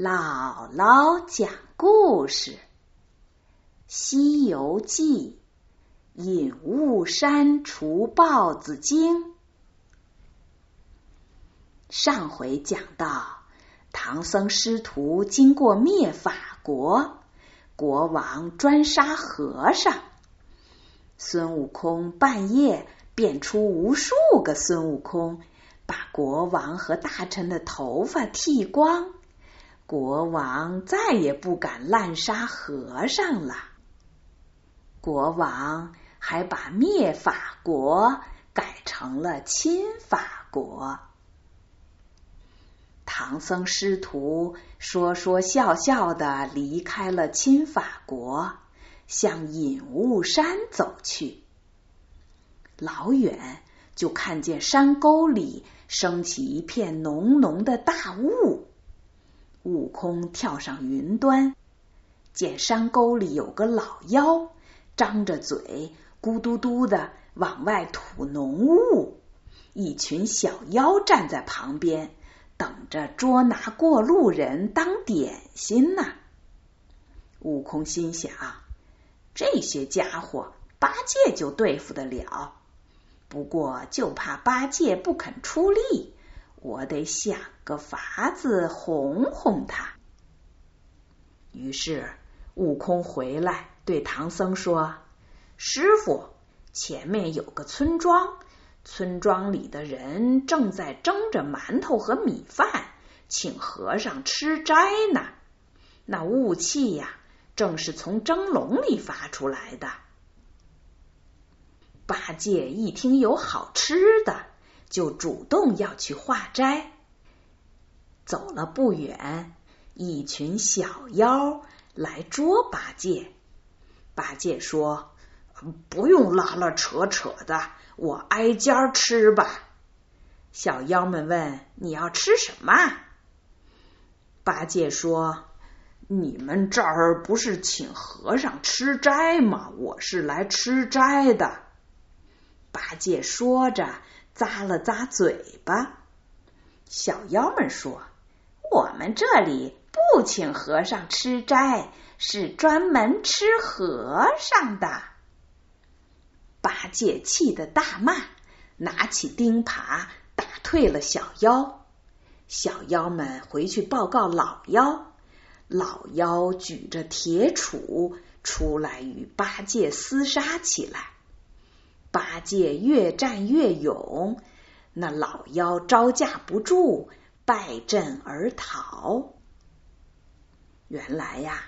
姥姥讲故事，《西游记》隐雾山除豹子精。上回讲到，唐僧师徒经过灭法国，国王专杀和尚。孙悟空半夜变出无数个孙悟空，把国王和大臣的头发剃光。国王再也不敢滥杀和尚了。国王还把灭法国改成了亲法国。唐僧师徒说说笑笑的离开了亲法国，向隐雾山走去。老远就看见山沟里升起一片浓浓的大雾。悟空跳上云端，见山沟里有个老妖，张着嘴，咕嘟嘟的往外吐浓雾。一群小妖站在旁边，等着捉拿过路人当点心呢。悟空心想：这些家伙八戒就对付得了，不过就怕八戒不肯出力。我得想个法子哄哄他。于是悟空回来对唐僧说：“师傅，前面有个村庄，村庄里的人正在蒸着馒头和米饭，请和尚吃斋呢。那雾气呀，正是从蒸笼里发出来的。”八戒一听有好吃的。就主动要去化斋，走了不远，一群小妖来捉八戒。八戒说：“不用拉拉扯扯的，我挨家吃吧。”小妖们问：“你要吃什么？”八戒说：“你们这儿不是请和尚吃斋吗？我是来吃斋的。”八戒说着。咂了咂嘴巴，小妖们说：“我们这里不请和尚吃斋，是专门吃和尚的。”八戒气得大骂，拿起钉耙打退了小妖。小妖们回去报告老妖，老妖举着铁杵出来与八戒厮杀起来。八戒越战越勇，那老妖招架不住，败阵而逃。原来呀，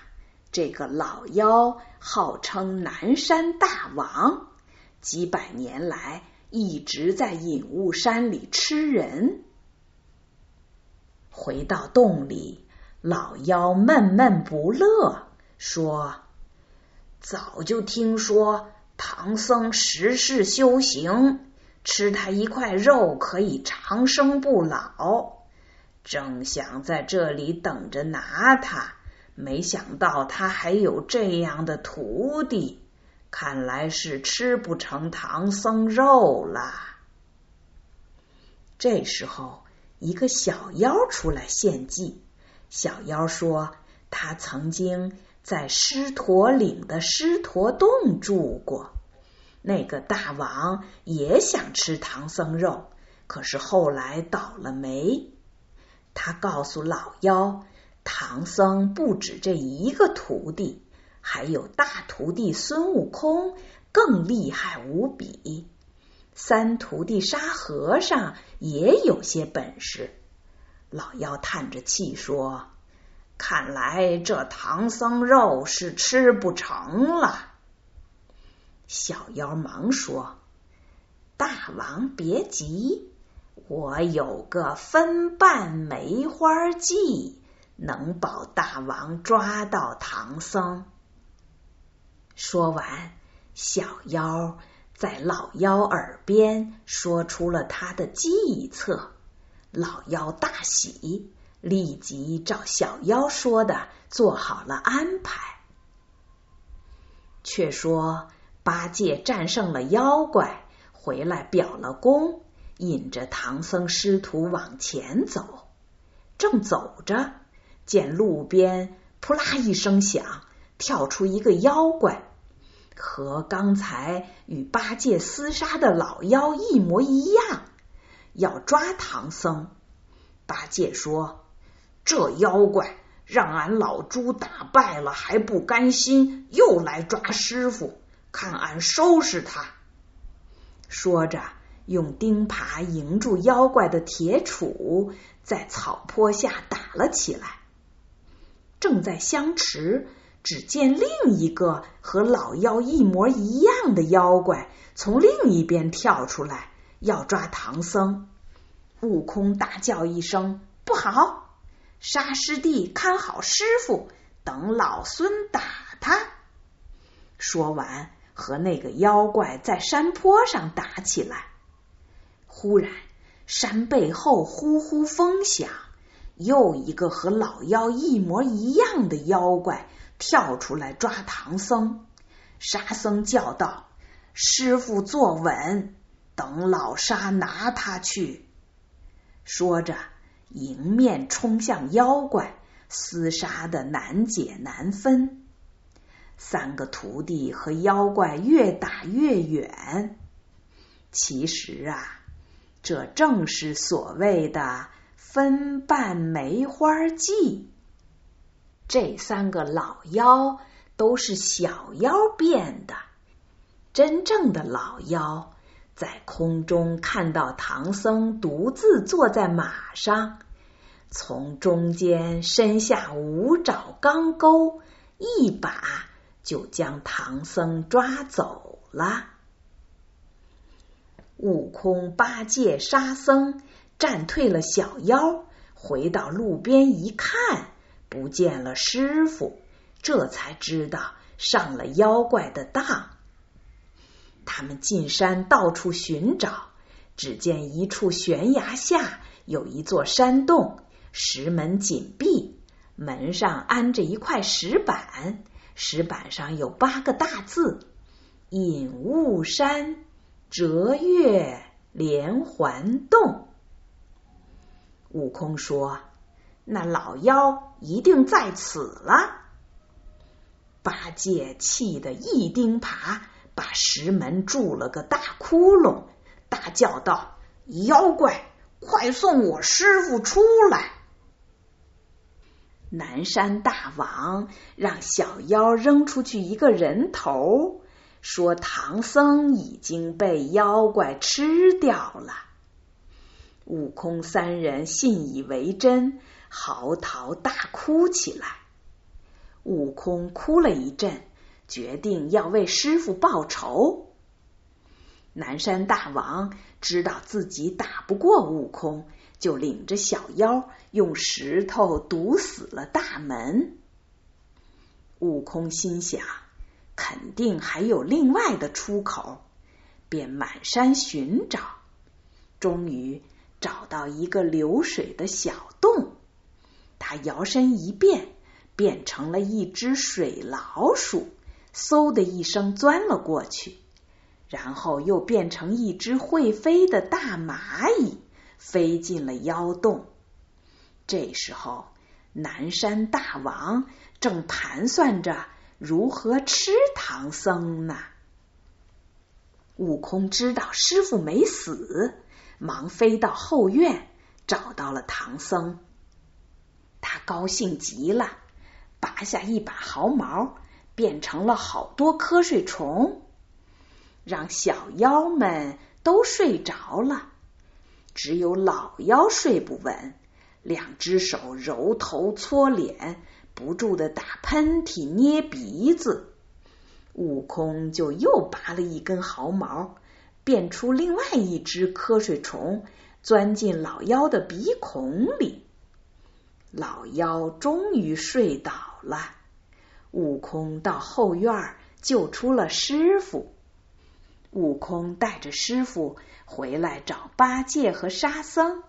这个老妖号称南山大王，几百年来一直在隐雾山里吃人。回到洞里，老妖闷闷不乐，说：“早就听说。”唐僧十世修行，吃他一块肉可以长生不老。正想在这里等着拿他，没想到他还有这样的徒弟，看来是吃不成唐僧肉了。这时候，一个小妖出来献计。小妖说，他曾经。在狮驼岭的狮驼洞住过，那个大王也想吃唐僧肉，可是后来倒了霉。他告诉老妖，唐僧不止这一个徒弟，还有大徒弟孙悟空更厉害无比。三徒弟沙和尚也有些本事。老妖叹着气说。看来这唐僧肉是吃不成了。小妖忙说：“大王别急，我有个分瓣梅花计，能保大王抓到唐僧。”说完，小妖在老妖耳边说出了他的计策，老妖大喜。立即照小妖说的做好了安排。却说八戒战胜了妖怪，回来表了功，引着唐僧师徒往前走。正走着，见路边扑啦一声响，跳出一个妖怪，和刚才与八戒厮杀的老妖一模一样，要抓唐僧。八戒说：“这妖怪让俺老猪打败了还不甘心，又来抓师傅，看俺收拾他。”说着，用钉耙迎住妖怪的铁杵，在草坡下打了起来。正在相持，只见另一个和老妖一模一样的妖怪从另一边跳出来，要抓唐僧。悟空大叫一声：“不好！沙师弟看好师傅，等老孙打他！”说完。和那个妖怪在山坡上打起来。忽然，山背后呼呼风响，又一个和老妖一模一样的妖怪跳出来抓唐僧。沙僧叫道：“师傅坐稳，等老沙拿他去。”说着，迎面冲向妖怪，厮杀的难解难分。三个徒弟和妖怪越打越远。其实啊，这正是所谓的分瓣梅花计。这三个老妖都是小妖变的。真正的老妖在空中看到唐僧独自坐在马上，从中间伸下五爪钢钩，一把。就将唐僧抓走了。悟空、八戒、沙僧战退了小妖，回到路边一看，不见了师傅，这才知道上了妖怪的当。他们进山到处寻找，只见一处悬崖下有一座山洞，石门紧闭，门上安着一块石板。石板上有八个大字：“隐雾山折月连环洞。”悟空说：“那老妖一定在此了。”八戒气得一钉耙把石门铸了个大窟窿，大叫道：“妖怪，快送我师傅出来！”南山大王让小妖扔出去一个人头，说唐僧已经被妖怪吃掉了。悟空三人信以为真，嚎啕大哭起来。悟空哭了一阵，决定要为师傅报仇。南山大王知道自己打不过悟空。就领着小妖用石头堵死了大门。悟空心想，肯定还有另外的出口，便满山寻找，终于找到一个流水的小洞。他摇身一变，变成了一只水老鼠，嗖的一声钻了过去，然后又变成一只会飞的大蚂蚁。飞进了妖洞。这时候，南山大王正盘算着如何吃唐僧呢。悟空知道师傅没死，忙飞到后院，找到了唐僧。他高兴极了，拔下一把毫毛，变成了好多瞌睡虫，让小妖们都睡着了。只有老妖睡不稳，两只手揉头搓脸，不住的打喷嚏、捏鼻子。悟空就又拔了一根毫毛，变出另外一只瞌睡虫，钻进老妖的鼻孔里。老妖终于睡倒了。悟空到后院救出了师傅。悟空带着师傅回来找八戒和沙僧，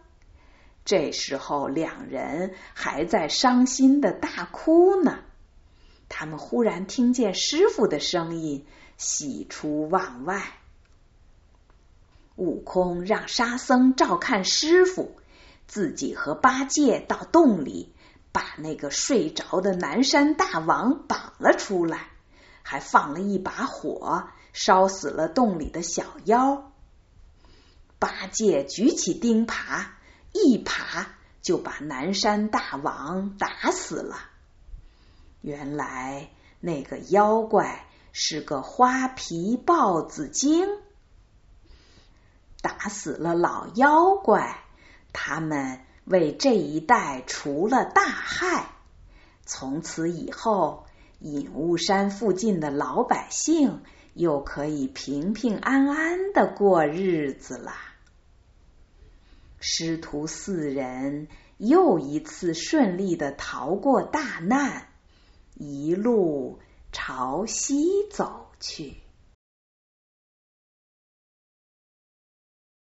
这时候两人还在伤心的大哭呢。他们忽然听见师傅的声音，喜出望外。悟空让沙僧照看师傅，自己和八戒到洞里把那个睡着的南山大王绑了出来，还放了一把火，烧死了洞里的小妖。八戒举起钉耙，一耙就把南山大王打死了。原来那个妖怪是个花皮豹子精。打死了老妖怪，他们为这一带除了大害。从此以后，隐雾山附近的老百姓又可以平平安安的过日子了。师徒四人又一次顺利的逃过大难，一路朝西走去。